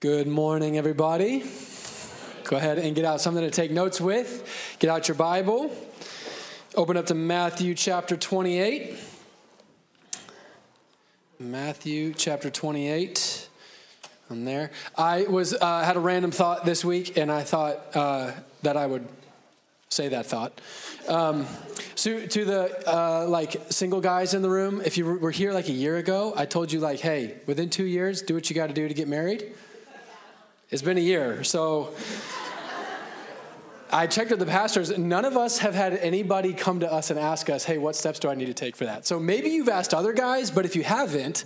Good morning, everybody. Go ahead and get out something to take notes with. Get out your Bible. Open up to Matthew chapter 28. Matthew chapter 28. I'm there. I was uh, had a random thought this week, and I thought uh, that I would say that thought. Um, so to the uh, like single guys in the room, if you were here like a year ago, I told you like, hey, within two years, do what you got to do to get married. It's been a year. So I checked with the pastors. None of us have had anybody come to us and ask us, hey, what steps do I need to take for that? So maybe you've asked other guys, but if you haven't,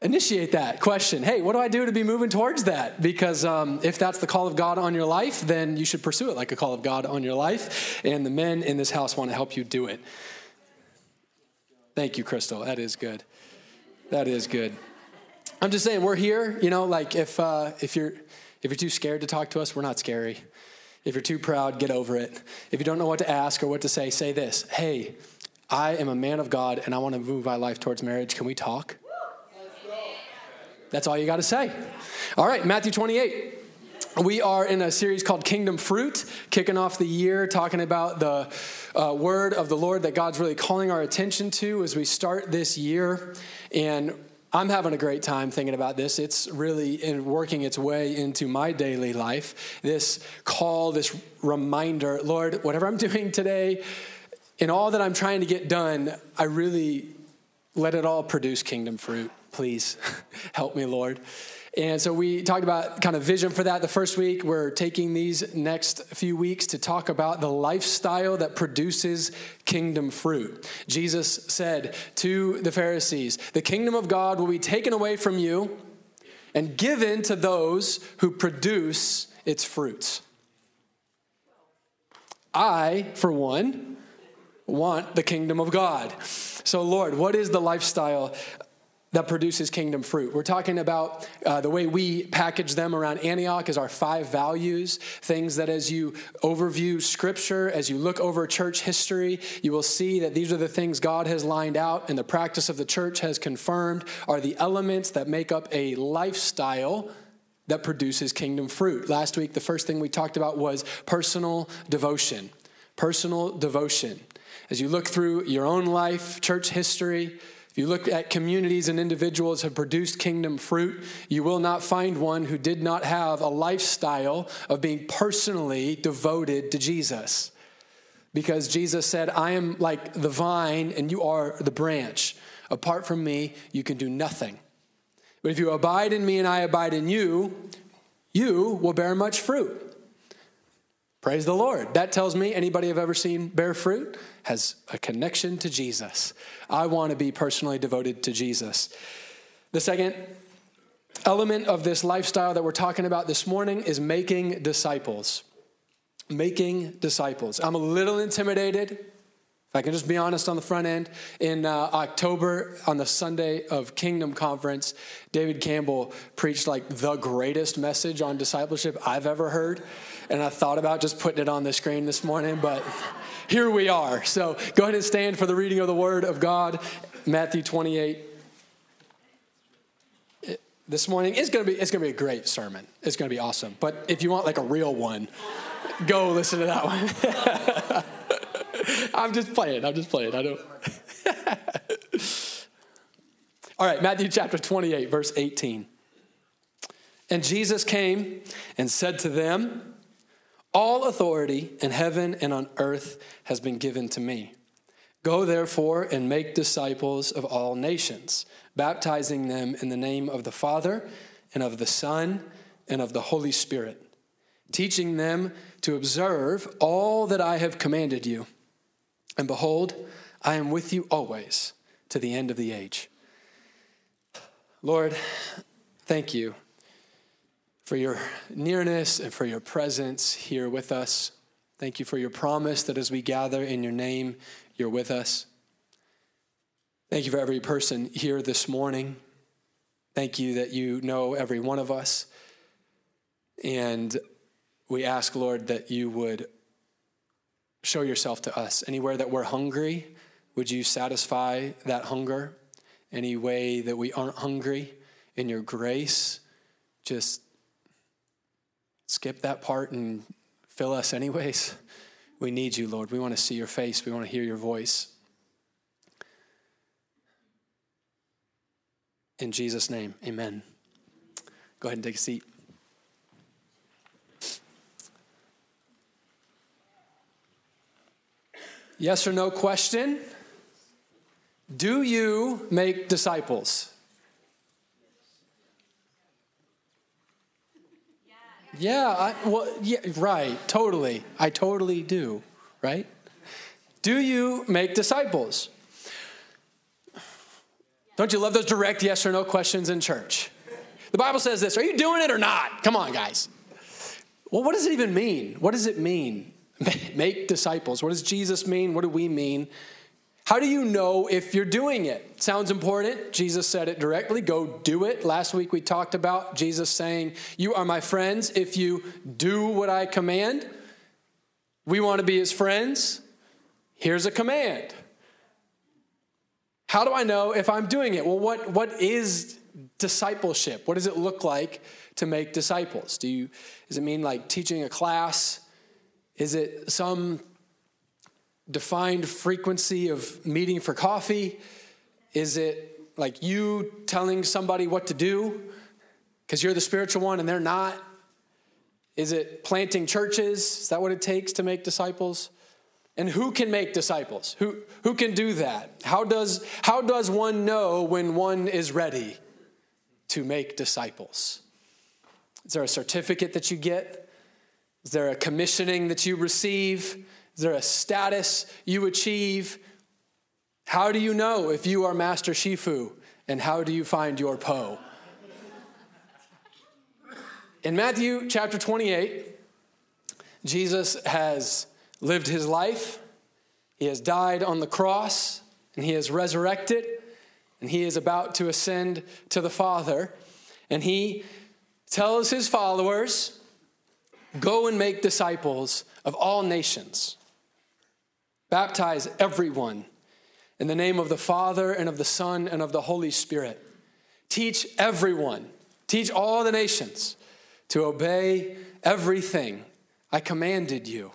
initiate that question. Hey, what do I do to be moving towards that? Because um, if that's the call of God on your life, then you should pursue it like a call of God on your life. And the men in this house want to help you do it. Thank you, Crystal. That is good. That is good. I'm just saying, we're here. You know, like if uh, if you're if you're too scared to talk to us, we're not scary. If you're too proud, get over it. If you don't know what to ask or what to say, say this: Hey, I am a man of God, and I want to move my life towards marriage. Can we talk? That's all you got to say. All right, Matthew 28. We are in a series called Kingdom Fruit, kicking off the year talking about the uh, word of the Lord that God's really calling our attention to as we start this year. And I'm having a great time thinking about this. It's really in working its way into my daily life. This call, this reminder Lord, whatever I'm doing today, in all that I'm trying to get done, I really let it all produce kingdom fruit. Please help me, Lord. And so we talked about kind of vision for that the first week. We're taking these next few weeks to talk about the lifestyle that produces kingdom fruit. Jesus said to the Pharisees, The kingdom of God will be taken away from you and given to those who produce its fruits. I, for one, want the kingdom of God. So, Lord, what is the lifestyle that produces kingdom fruit. We're talking about uh, the way we package them around Antioch as our five values, things that as you overview scripture, as you look over church history, you will see that these are the things God has lined out and the practice of the church has confirmed are the elements that make up a lifestyle that produces kingdom fruit. Last week, the first thing we talked about was personal devotion. Personal devotion. As you look through your own life, church history, if you look at communities and individuals have produced kingdom fruit, you will not find one who did not have a lifestyle of being personally devoted to Jesus. Because Jesus said, I am like the vine and you are the branch. Apart from me, you can do nothing. But if you abide in me and I abide in you, you will bear much fruit. Praise the Lord. That tells me anybody I've ever seen bear fruit has a connection to Jesus. I want to be personally devoted to Jesus. The second element of this lifestyle that we're talking about this morning is making disciples. Making disciples. I'm a little intimidated, if I can just be honest on the front end. In uh, October, on the Sunday of Kingdom Conference, David Campbell preached like the greatest message on discipleship I've ever heard and I thought about just putting it on the screen this morning, but here we are. So go ahead and stand for the reading of the Word of God, Matthew 28. this morning it's to be it's to be a great sermon. It's to be awesome. But if you want like a real one, go listen to that one. I'm just playing. I'm just playing. I don't. All right, Matthew chapter 28, verse 18. And Jesus came and said to them, all authority in heaven and on earth has been given to me. Go therefore and make disciples of all nations, baptizing them in the name of the Father and of the Son and of the Holy Spirit, teaching them to observe all that I have commanded you. And behold, I am with you always to the end of the age. Lord, thank you for your nearness and for your presence here with us. Thank you for your promise that as we gather in your name, you're with us. Thank you for every person here this morning. Thank you that you know every one of us. And we ask, Lord, that you would show yourself to us. Anywhere that we're hungry, would you satisfy that hunger? Any way that we aren't hungry in your grace, just skip that part and fill us anyways. We need you, Lord. We want to see your face, we want to hear your voice. In Jesus' name, amen. Go ahead and take a seat. Yes or no question? Do you make disciples? Yeah, I, well, yeah, right, totally. I totally do, right? Do you make disciples? Don't you love those direct yes or no questions in church? The Bible says this Are you doing it or not? Come on, guys. Well, what does it even mean? What does it mean? Make disciples. What does Jesus mean? What do we mean? How do you know if you're doing it? Sounds important. Jesus said it directly go do it. Last week we talked about Jesus saying, You are my friends if you do what I command. We want to be his friends. Here's a command. How do I know if I'm doing it? Well, what, what is discipleship? What does it look like to make disciples? Do you, does it mean like teaching a class? Is it some defined frequency of meeting for coffee? Is it like you telling somebody what to do because you're the spiritual one and they're not? Is it planting churches? Is that what it takes to make disciples? And who can make disciples? Who, who can do that? How does, how does one know when one is ready to make disciples? Is there a certificate that you get? Is there a commissioning that you receive? Is there a status you achieve? How do you know if you are Master Shifu? And how do you find your Po? In Matthew chapter 28, Jesus has lived his life, he has died on the cross, and he has resurrected, and he is about to ascend to the Father. And he tells his followers, Go and make disciples of all nations. Baptize everyone in the name of the Father and of the Son and of the Holy Spirit. Teach everyone, teach all the nations to obey everything I commanded you.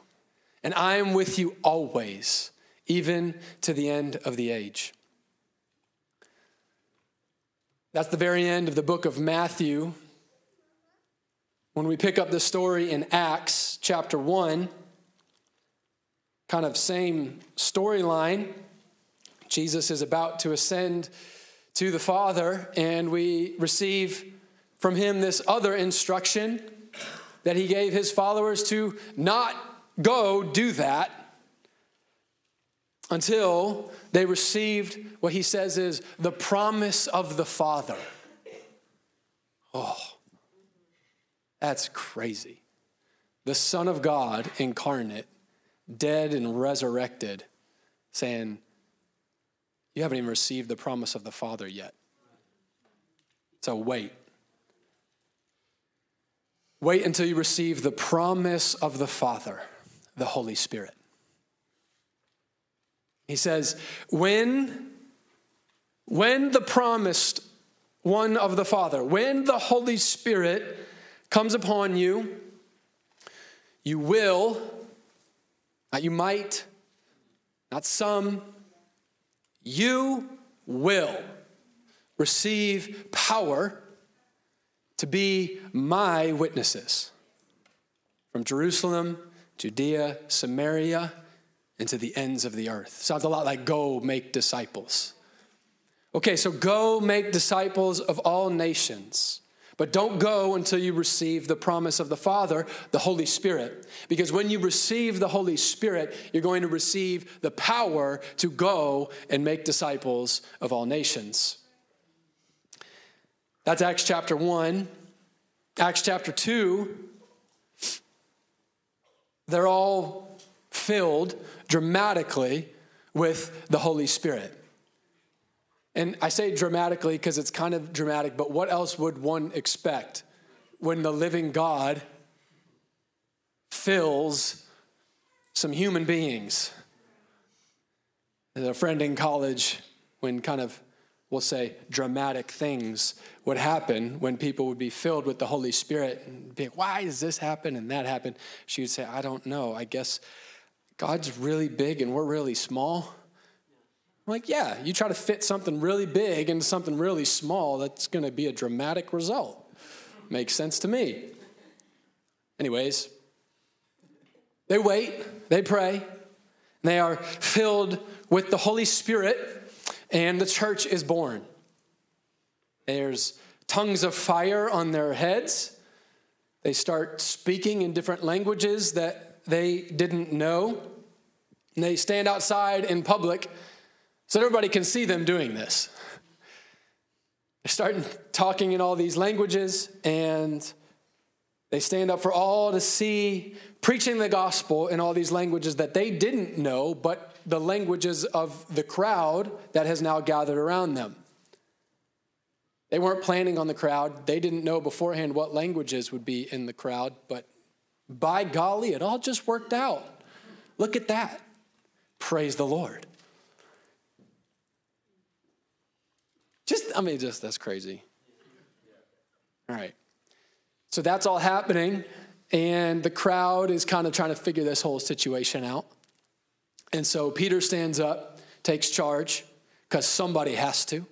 And I am with you always, even to the end of the age. That's the very end of the book of Matthew. When we pick up the story in Acts chapter 1, kind of same storyline. Jesus is about to ascend to the Father, and we receive from him this other instruction that he gave his followers to not go do that until they received what he says is the promise of the Father. Oh. That's crazy. The Son of God incarnate, dead and resurrected, saying, You haven't even received the promise of the Father yet. So wait. Wait until you receive the promise of the Father, the Holy Spirit. He says, when, when the promised one of the Father, when the Holy Spirit comes upon you, you will, not you might, not some, you will receive power to be my witnesses from Jerusalem, Judea, Samaria, and to the ends of the earth. Sounds a lot like go make disciples. Okay, so go make disciples of all nations. But don't go until you receive the promise of the Father, the Holy Spirit. Because when you receive the Holy Spirit, you're going to receive the power to go and make disciples of all nations. That's Acts chapter 1. Acts chapter 2, they're all filled dramatically with the Holy Spirit. And I say dramatically because it's kind of dramatic, but what else would one expect when the living God fills some human beings? A friend in college when kind of we'll say dramatic things would happen when people would be filled with the Holy Spirit and be like, why does this happen and that happen? She would say, I don't know. I guess God's really big and we're really small. I'm like, yeah, you try to fit something really big into something really small, that's going to be a dramatic result. Makes sense to me. Anyways, they wait, they pray, they are filled with the Holy Spirit, and the church is born. There's tongues of fire on their heads. They start speaking in different languages that they didn't know. And they stand outside in public so everybody can see them doing this. They're starting talking in all these languages, and they stand up for all to see, preaching the gospel in all these languages that they didn't know, but the languages of the crowd that has now gathered around them. They weren't planning on the crowd. They didn't know beforehand what languages would be in the crowd, but by golly, it all just worked out. Look at that. Praise the Lord. Just, I mean, just that's crazy. All right. So that's all happening, and the crowd is kind of trying to figure this whole situation out. And so Peter stands up, takes charge, because somebody has to.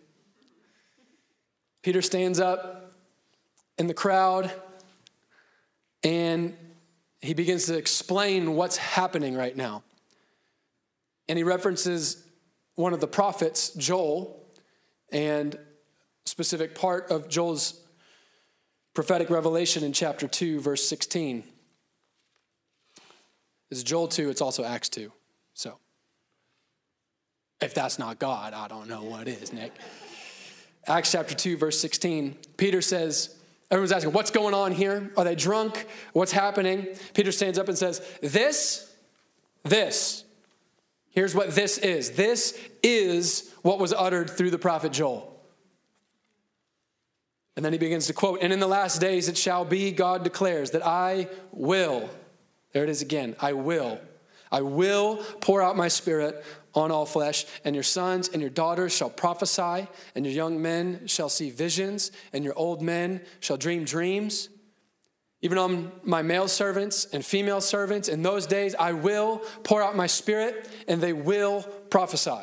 Peter stands up in the crowd and he begins to explain what's happening right now. And he references one of the prophets, Joel, and specific part of Joel's prophetic revelation in chapter 2, verse 16. It's Joel 2, it's also Acts 2. So, if that's not God, I don't know what is, Nick. Acts chapter 2, verse 16, Peter says, Everyone's asking, what's going on here? Are they drunk? What's happening? Peter stands up and says, This, this, here's what this is. This is what was uttered through the prophet Joel. And then he begins to quote, And in the last days it shall be, God declares, that I will, there it is again, I will, I will pour out my spirit on all flesh, and your sons and your daughters shall prophesy, and your young men shall see visions, and your old men shall dream dreams. Even on my male servants and female servants, in those days I will pour out my spirit, and they will prophesy.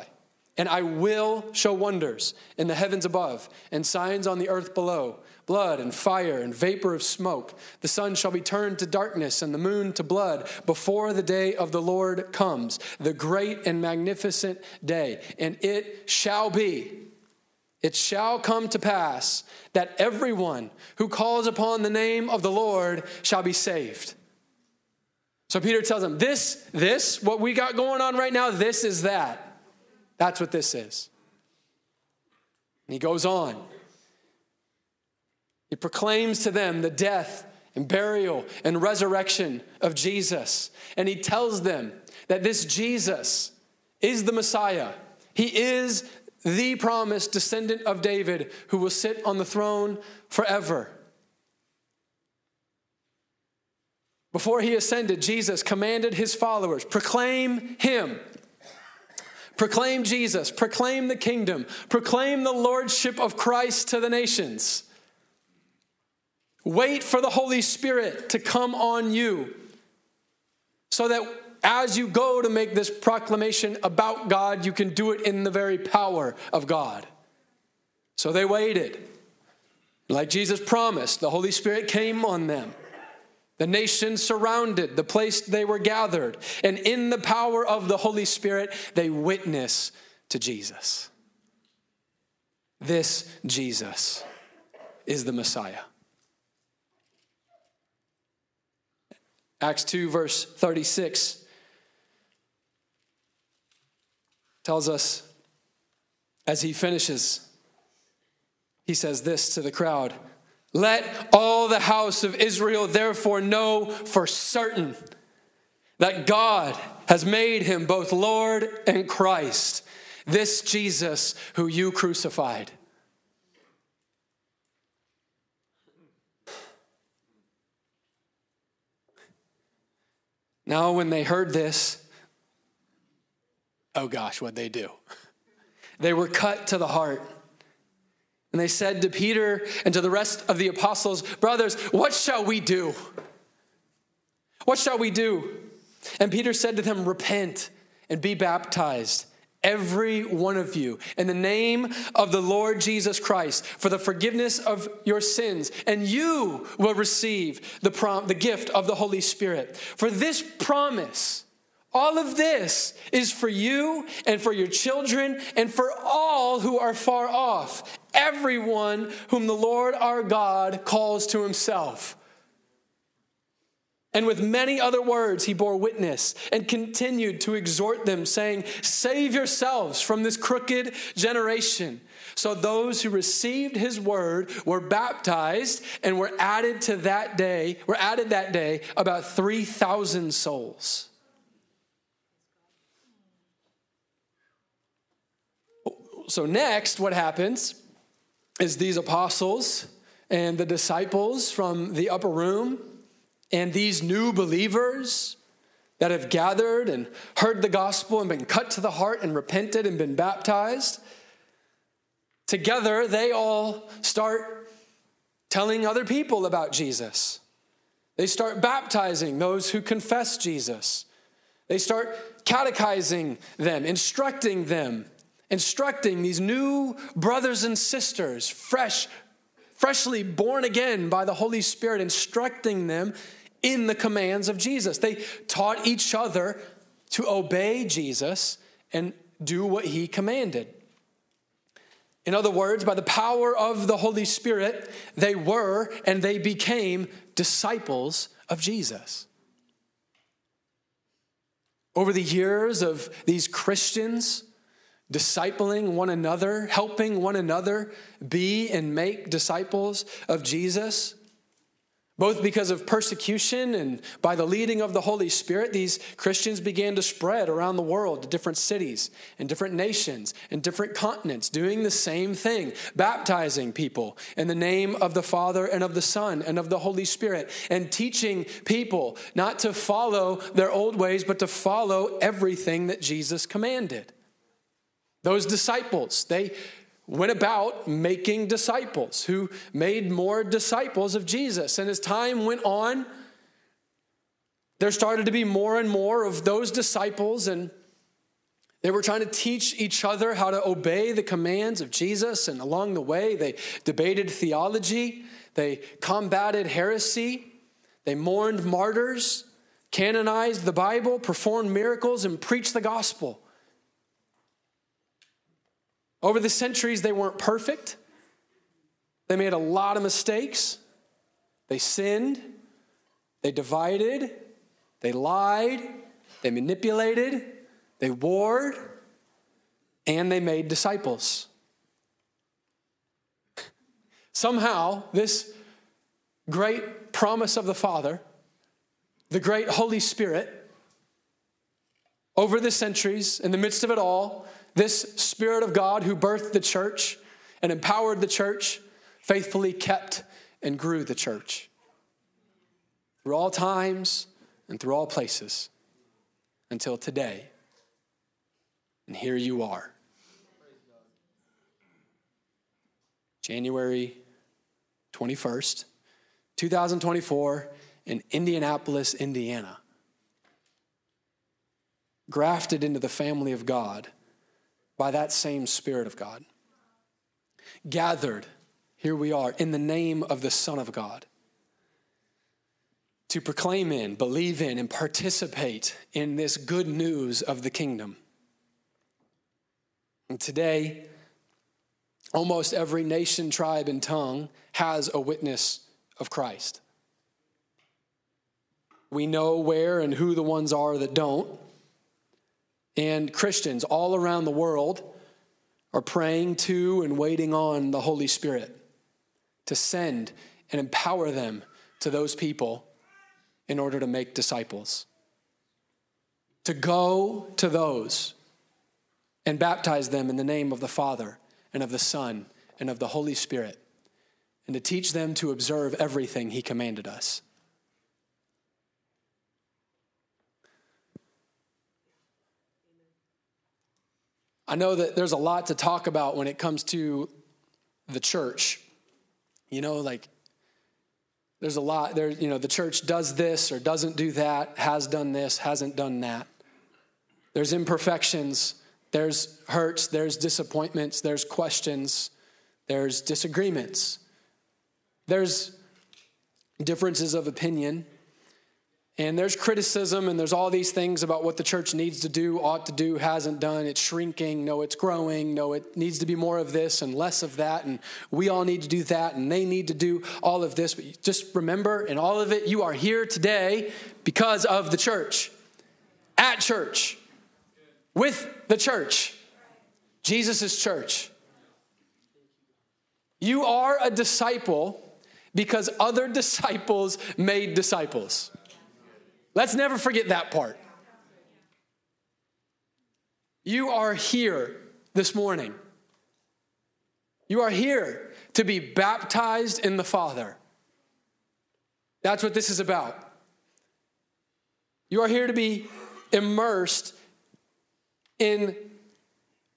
And I will show wonders in the heavens above and signs on the earth below blood and fire and vapor of smoke. The sun shall be turned to darkness and the moon to blood before the day of the Lord comes, the great and magnificent day. And it shall be, it shall come to pass that everyone who calls upon the name of the Lord shall be saved. So Peter tells them, This, this, what we got going on right now, this is that. That's what this is. And he goes on. He proclaims to them the death and burial and resurrection of Jesus. And he tells them that this Jesus is the Messiah. He is the promised descendant of David who will sit on the throne forever. Before he ascended, Jesus commanded his followers proclaim him Proclaim Jesus, proclaim the kingdom, proclaim the lordship of Christ to the nations. Wait for the Holy Spirit to come on you so that as you go to make this proclamation about God, you can do it in the very power of God. So they waited. Like Jesus promised, the Holy Spirit came on them. The nation surrounded the place they were gathered, and in the power of the Holy Spirit, they witness to Jesus. This Jesus is the Messiah. Acts 2, verse 36 tells us as he finishes, he says this to the crowd let all the house of Israel therefore know for certain that God has made him both Lord and Christ, this Jesus who you crucified. Now, when they heard this, oh gosh, what they do? They were cut to the heart And they said to Peter and to the rest of the apostles, Brothers, what shall we do? What shall we do? And Peter said to them, Repent and be baptized, every one of you, in the name of the Lord Jesus Christ, for the forgiveness of your sins, and you will receive the, prom- the gift of the Holy Spirit. For this promise, all of this is for you and for your children and for all who are far off, everyone whom the Lord our God calls to himself. And with many other words, he bore witness and continued to exhort them, saying, Save yourselves from this crooked generation. So those who received his word were baptized and were added to that day, were added that day about 3,000 souls. So, next, what happens is these apostles and the disciples from the upper room and these new believers that have gathered and heard the gospel and been cut to the heart and repented and been baptized, together they all start telling other people about Jesus. They start baptizing those who confess Jesus. They start catechizing them, instructing them, instructing these new brothers and sisters, fresh, freshly born again by the Holy Spirit, instructing them in the commands of Jesus. They taught each other to obey Jesus and do what he commanded. In other words, by the power of the Holy Spirit, they were and they became disciples of Jesus. Over the years of these Christians discipling one another, helping one another be and make disciples of Jesus, both because of persecution and by the leading of the Holy Spirit, these Christians began to spread around the world to different cities and different nations and different continents, doing the same thing, baptizing people in the name of the Father and of the Son and of the Holy Spirit, and teaching people not to follow their old ways, but to follow everything that Jesus commanded. Those disciples, they went about making disciples who made more disciples of Jesus. And as time went on, there started to be more and more of those disciples, and they were trying to teach each other how to obey the commands of Jesus. And along the way, they debated theology, they combated heresy, they mourned martyrs, canonized the Bible, performed miracles, and preached the gospel. Over the centuries, they weren't perfect. They made a lot of mistakes. They sinned. They divided. They lied. They manipulated. They warred. And they made disciples. Somehow, this great promise of the Father, the great Holy Spirit, over the centuries, in the midst of it all, this Spirit of God who birthed the church and empowered the church faithfully kept and grew the church through all times and through all places until today. And here you are. January 21st, 2024, in Indianapolis, Indiana. Grafted into the family of God by that same Spirit of God. Gathered, here we are, in the name of the Son of God to proclaim in, believe in, and participate in this good news of the kingdom. And today, almost every nation, tribe, and tongue has a witness of Christ. We know where and who the ones are that don't. And Christians all around the world are praying to and waiting on the Holy Spirit to send and empower them to those people in order to make disciples. To go to those and baptize them in the name of the Father and of the Son and of the Holy Spirit, and to teach them to observe everything He commanded us. I know that there's a lot to talk about when it comes to the church. You know, like there's a lot there, you know, the church does this or doesn't do that, has done this, hasn't done that. There's imperfections, there's hurts, there's disappointments, there's questions, there's disagreements. There's differences of opinion. And there's criticism, and there's all these things about what the church needs to do, ought to do, hasn't done. It's shrinking. No, it's growing. No, it needs to be more of this and less of that. And we all need to do that, and they need to do all of this. But just remember, in all of it, you are here today because of the church, at church, with the church, Jesus' church. You are a disciple because other disciples made disciples. Let's never forget that part. You are here this morning. You are here to be baptized in the Father. That's what this is about. You are here to be immersed in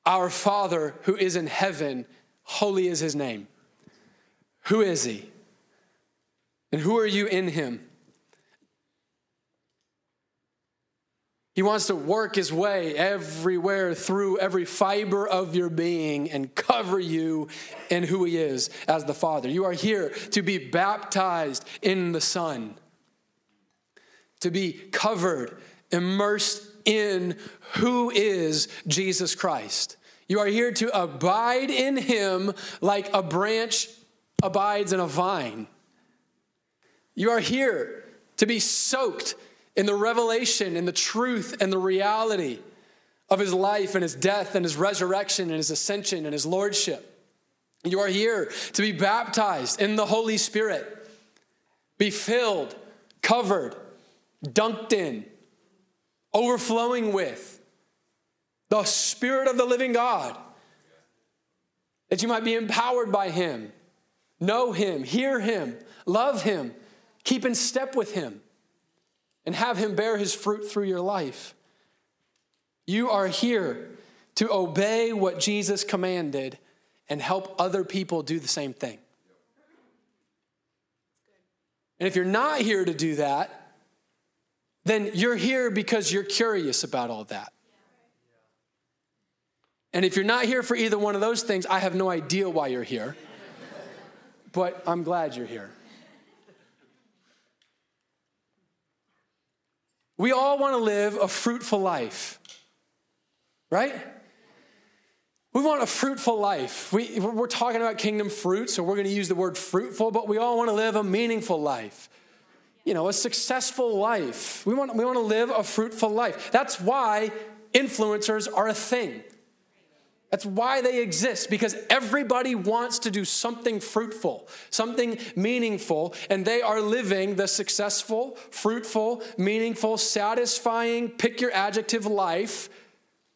our Father who is in heaven. Holy is his name. Who is he? And who are you in him? He wants to work his way everywhere through every fiber of your being and cover you in who he is as the Father. You are here to be baptized in the Son, to be covered, immersed in who is Jesus Christ. You are here to abide in him like a branch abides in a vine. You are here to be soaked in the revelation and the truth and the reality of his life and his death and his resurrection and his ascension and his lordship. You are here to be baptized in the Holy Spirit, be filled, covered, dunked in, overflowing with the Spirit of the living God, that you might be empowered by him, know him, hear him, love him, keep in step with him and have Him bear His fruit through your life. You are here to obey what Jesus commanded and help other people do the same thing. And if you're not here to do that, then you're here because you're curious about all that. And if you're not here for either one of those things, I have no idea why you're here. But I'm glad you're here. We all want to live a fruitful life, right? We want a fruitful life. We, we're talking about kingdom fruit, so we're going to use the word fruitful, but we all want to live a meaningful life. You know, a successful life. We want, we want to live a fruitful life. That's why influencers are a thing. That's why they exist, because everybody wants to do something fruitful, something meaningful, and they are living the successful, fruitful, meaningful, satisfying, pick your adjective life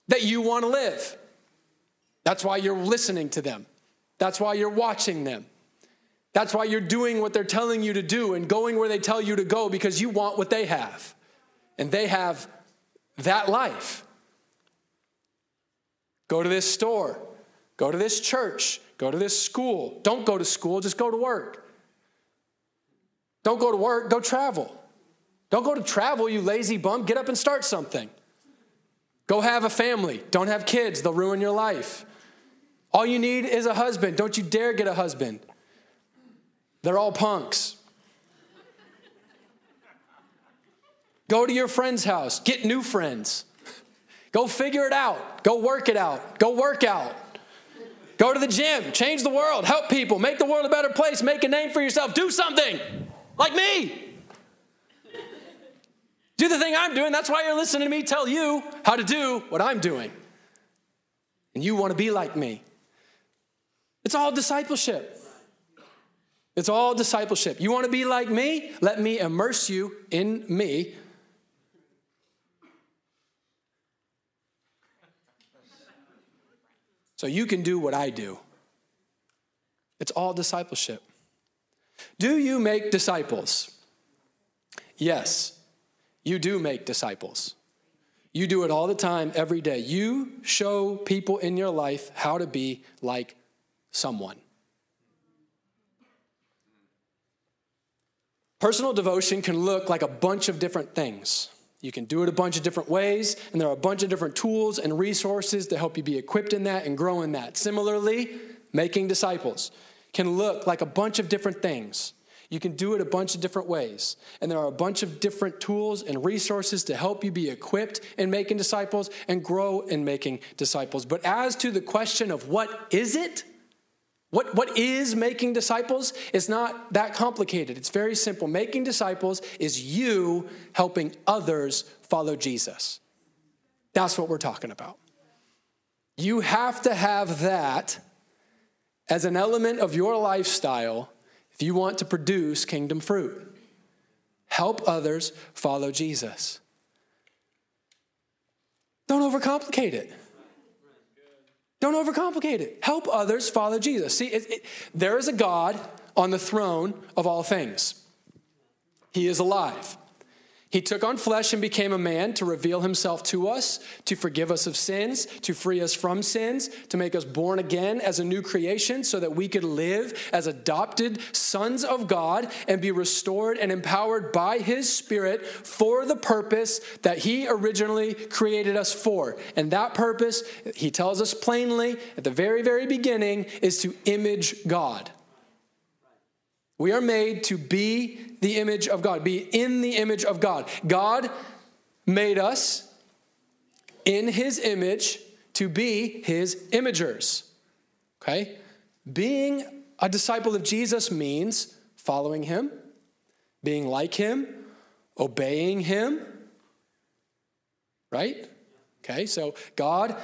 that you want to live. That's why you're listening to them. That's why you're watching them. That's why you're doing what they're telling you to do and going where they tell you to go because you want what they have. And they have that life. Go to this store. Go to this church. Go to this school. Don't go to school, just go to work. Don't go to work, go travel. Don't go to travel, you lazy bum. Get up and start something. Go have a family. Don't have kids, they'll ruin your life. All you need is a husband. Don't you dare get a husband. They're all punks. Go to your friend's house, get new friends. Go figure it out. Go work it out. Go work out. Go to the gym. Change the world. Help people. Make the world a better place. Make a name for yourself. Do something like me. Do the thing I'm doing. That's why you're listening to me tell you how to do what I'm doing. And you want to be like me. It's all discipleship. It's all discipleship. You want to be like me? Let me immerse you in me So you can do what I do. It's all discipleship. Do you make disciples? Yes, you do make disciples. You do it all the time, every day. You show people in your life how to be like someone. Personal devotion can look like a bunch of different things. You can do it a bunch of different ways, and there are a bunch of different tools and resources to help you be equipped in that and grow in that. Similarly, making disciples can look like a bunch of different things. You can do it a bunch of different ways. And there are a bunch of different tools and resources to help you be equipped in making disciples and grow in making disciples. But as to the question of what is it, what, what is making disciples? It's not that complicated. It's very simple. Making disciples is you helping others follow Jesus. That's what we're talking about. You have to have that as an element of your lifestyle if you want to produce kingdom fruit. Help others follow Jesus. Don't overcomplicate it. Don't overcomplicate it. Help others follow Jesus. See, it, it, there is a God on the throne of all things, He is alive. He took on flesh and became a man to reveal himself to us, to forgive us of sins, to free us from sins, to make us born again as a new creation so that we could live as adopted sons of God and be restored and empowered by his spirit for the purpose that he originally created us for. And that purpose, he tells us plainly at the very, very beginning, is to image God. We are made to be the image of God, be in the image of God. God made us in his image to be his imagers. Okay? Being a disciple of Jesus means following him, being like him, obeying him. Right? Okay, so God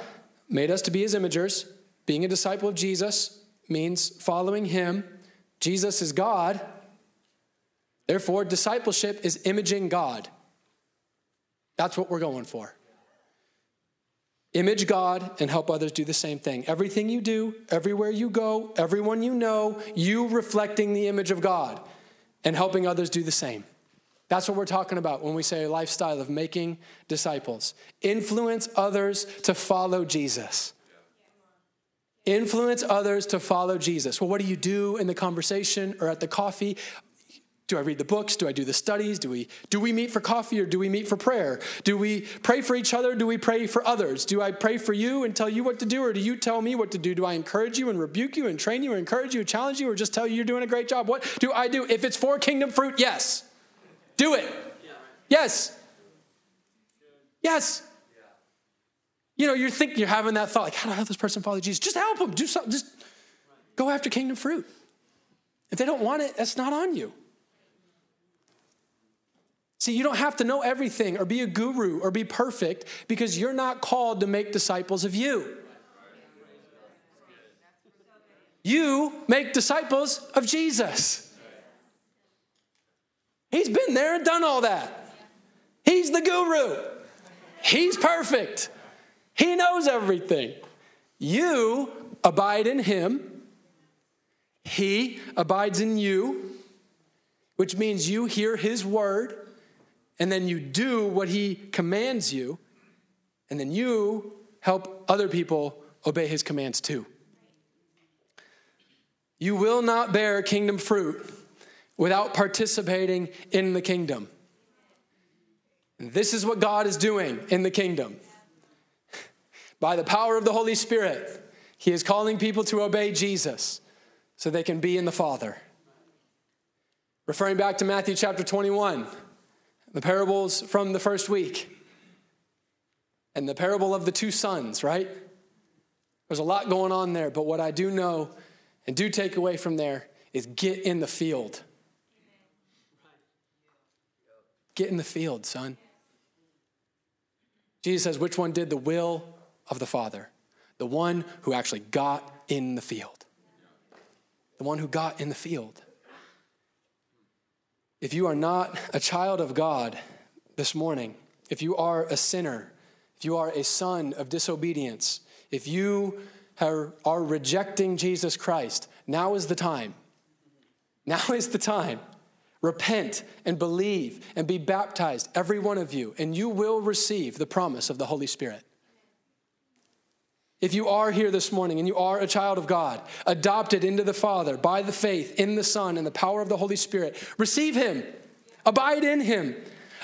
made us to be his imagers. Being a disciple of Jesus means following him Jesus is God. Therefore, discipleship is imaging God. That's what we're going for. Image God and help others do the same thing. Everything you do, everywhere you go, everyone you know, you reflecting the image of God and helping others do the same. That's what we're talking about when we say a lifestyle of making disciples. Influence others to follow Jesus. Influence others to follow Jesus. Well, what do you do in the conversation or at the coffee? Do I read the books? Do I do the studies? Do we do we meet for coffee or do we meet for prayer? Do we pray for each other? Do we pray for others? Do I pray for you and tell you what to do or do you tell me what to do? Do I encourage you and rebuke you and train you and encourage you and challenge you or just tell you you're doing a great job? What do I do? If it's for kingdom fruit, yes. Do it. Yes. Yes. You know, you're thinking, you're having that thought, like, how do I help this person follow Jesus? Just help them. Do something. Just go after kingdom fruit. If they don't want it, that's not on you. See, you don't have to know everything or be a guru or be perfect because you're not called to make disciples of you. You make disciples of Jesus. He's been there and done all that. He's the guru. He's perfect. He knows everything. You abide in him, he abides in you, which means you hear his word, and then you do what he commands you, and then you help other people obey his commands too. You will not bear kingdom fruit without participating in the kingdom. this is what God is doing in the kingdom by the power of the Holy Spirit, He is calling people to obey Jesus so they can be in the Father. Referring back to Matthew chapter 21, the parables from the first week, and the parable of the two sons, right? There's a lot going on there, but what I do know and do take away from there is get in the field. Get in the field, son. Jesus says, which one did the will of the Father, the one who actually got in the field. The one who got in the field. If you are not a child of God this morning, if you are a sinner, if you are a son of disobedience, if you are, are rejecting Jesus Christ, now is the time. Now is the time. Repent and believe and be baptized, every one of you, and you will receive the promise of the Holy Spirit. If you are here this morning and you are a child of God, adopted into the Father by the faith in the Son and the power of the Holy Spirit, receive Him Abide in him.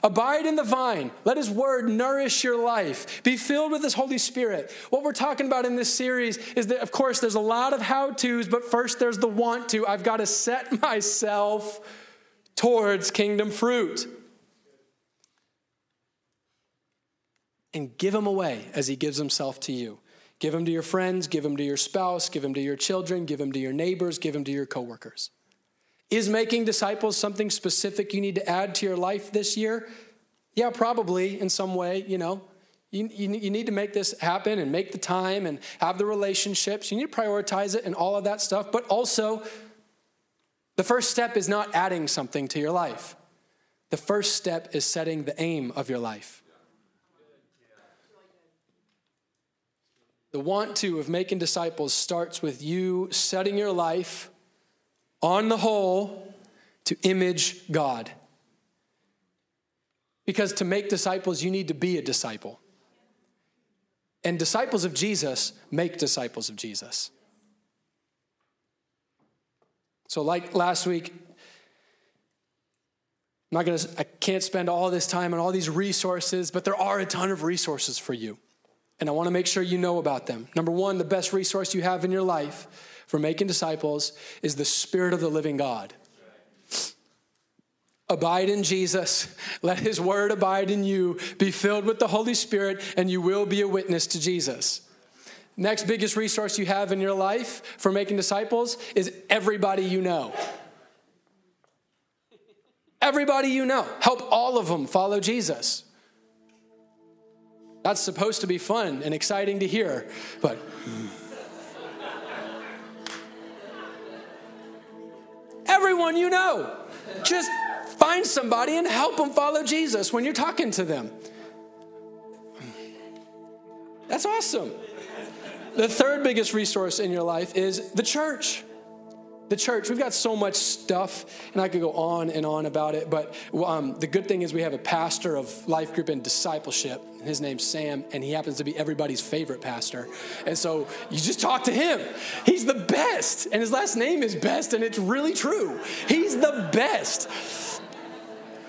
Abide in the vine. Let his word nourish your life. Be filled with his Holy Spirit. What we're talking about in this series is that, of course, there's a lot of how to's, but first there's the want to. I've got to set myself towards kingdom fruit. And give him away as he gives himself to you. Give them to your friends, give them to your spouse, give them to your children, give them to your neighbors, give them to your coworkers. Is making disciples something specific you need to add to your life this year? Yeah, probably in some way, you know. You, you, you, need to make this happen and make the time and have the relationships. You need to prioritize it and all of that stuff. But also, the first step is not adding something to your life. The first step is setting the aim of your life. The want to of making disciples starts with you setting your life on the whole, to image God. Because to make disciples, you need to be a disciple. And disciples of Jesus make disciples of Jesus. So, like last week, I'm not gonna, I can't spend all this time on all these resources, but there are a ton of resources for you. And I wanna make sure you know about them. Number one, the best resource you have in your life for making disciples is the Spirit of the living God. Abide in Jesus. Let his word abide in you. Be filled with the Holy Spirit, and you will be a witness to Jesus. Next biggest resource you have in your life for making disciples is everybody you know. Everybody you know. Help all of them follow Jesus. That's supposed to be fun and exciting to hear, but. everyone you know. Just find somebody and help them follow Jesus when you're talking to them. That's awesome. The third biggest resource in your life is the church. The church, we've got so much stuff, and I could go on and on about it, but um, the good thing is we have a pastor of life group and discipleship. His name's Sam, and he happens to be everybody's favorite pastor. And so you just talk to him. He's the best, and his last name is Best, and it's really true. He's the best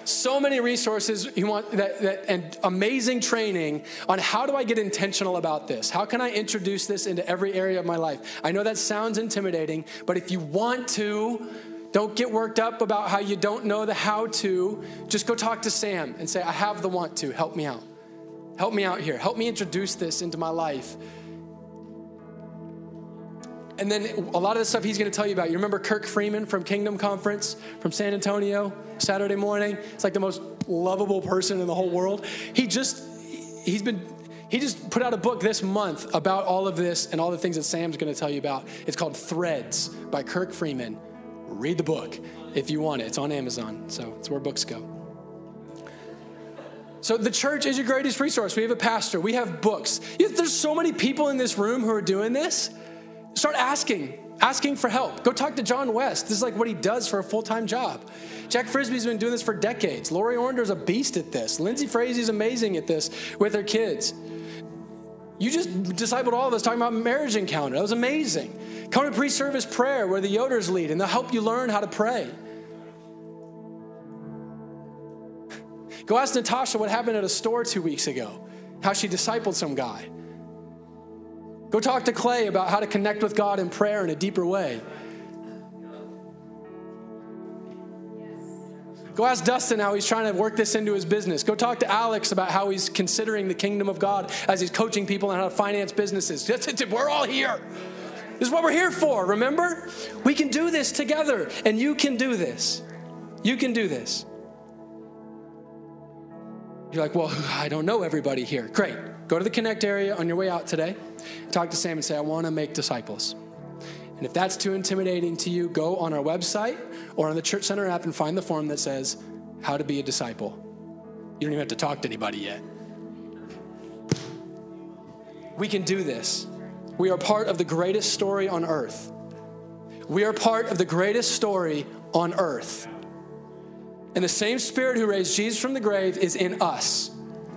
so many resources you want that, that, and amazing training on how do I get intentional about this? How can I introduce this into every area of my life? I know that sounds intimidating, but if you want to, don't get worked up about how you don't know the how to. Just go talk to Sam and say, I have the want to. Help me out. Help me out here. Help me introduce this into my life. And then a lot of the stuff he's going to tell you about. You remember Kirk Freeman from Kingdom Conference from San Antonio, Saturday morning? It's like the most lovable person in the whole world. He just, he's been, he just put out a book this month about all of this and all the things that Sam's going to tell you about. It's called Threads by Kirk Freeman. Read the book if you want it. It's on Amazon, so it's where books go. So the church is your greatest resource. We have a pastor, we have books. There's so many people in this room who are doing this. Start asking, asking for help. Go talk to John West. This is like what he does for a full time job. Jack Frisbee's been doing this for decades. Lori Orender's a beast at this. Lindsay Frazie's amazing at this with her kids. You just discipled all of us talking about marriage encounter. That was amazing. Come to pre service prayer where the Yoders lead and they'll help you learn how to pray. Go ask Natasha what happened at a store two weeks ago, how she discipled some guy. Go talk to Clay about how to connect with God in prayer in a deeper way. Go ask Dustin how he's trying to work this into his business. Go talk to Alex about how he's considering the kingdom of God as he's coaching people on how to finance businesses. We're all here. This is what we're here for, remember? We can do this together, and you can do this. You can do this. You're like, well, I don't know everybody here. Great. Go to the Connect area on your way out today. Talk to Sam and say, I want to make disciples. And if that's too intimidating to you, go on our website or on the Church Center app and find the form that says, How to be a disciple. You don't even have to talk to anybody yet. We can do this. We are part of the greatest story on earth. We are part of the greatest story on earth. And the same Spirit who raised Jesus from the grave is in us.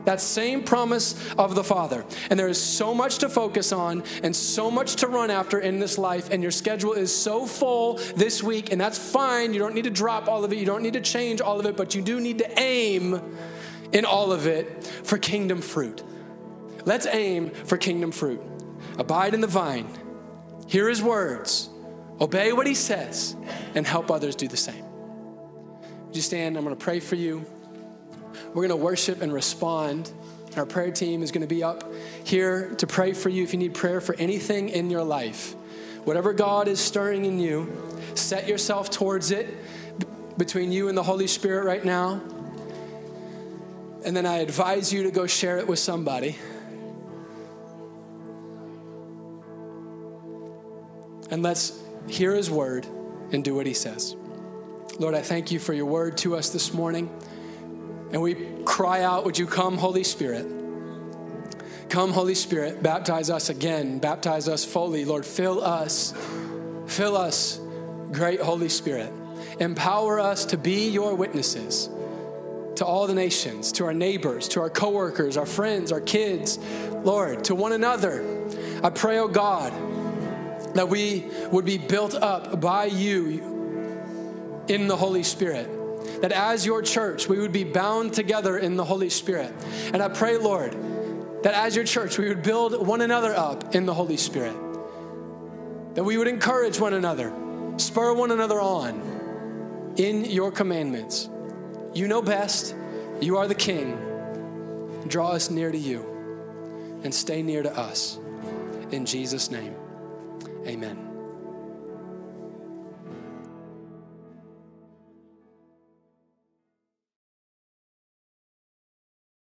That same promise of the Father. And there is so much to focus on and so much to run after in this life, and your schedule is so full this week, and that's fine. You don't need to drop all of it, you don't need to change all of it, but you do need to aim in all of it for kingdom fruit. Let's aim for kingdom fruit. Abide in the vine, hear his words, obey what he says, and help others do the same. Would you stand? I'm going to pray for you. We're going to worship and respond. Our prayer team is going to be up here to pray for you if you need prayer for anything in your life. Whatever God is stirring in you, set yourself towards it between you and the Holy Spirit right now. And then I advise you to go share it with somebody. And let's hear his word and do what he says. Lord, I thank you for your word to us this morning. And we cry out, Would you come, Holy Spirit? Come, Holy Spirit, baptize us again, baptize us fully. Lord, fill us, fill us, great Holy Spirit. Empower us to be your witnesses to all the nations, to our neighbors, to our coworkers, our friends, our kids, Lord, to one another. I pray, oh God, that we would be built up by you in the Holy Spirit that as your church, we would be bound together in the Holy Spirit. And I pray, Lord, that as your church, we would build one another up in the Holy Spirit, that we would encourage one another, spur one another on in your commandments. You know best, you are the King. Draw us near to you and stay near to us. In Jesus' name, amen.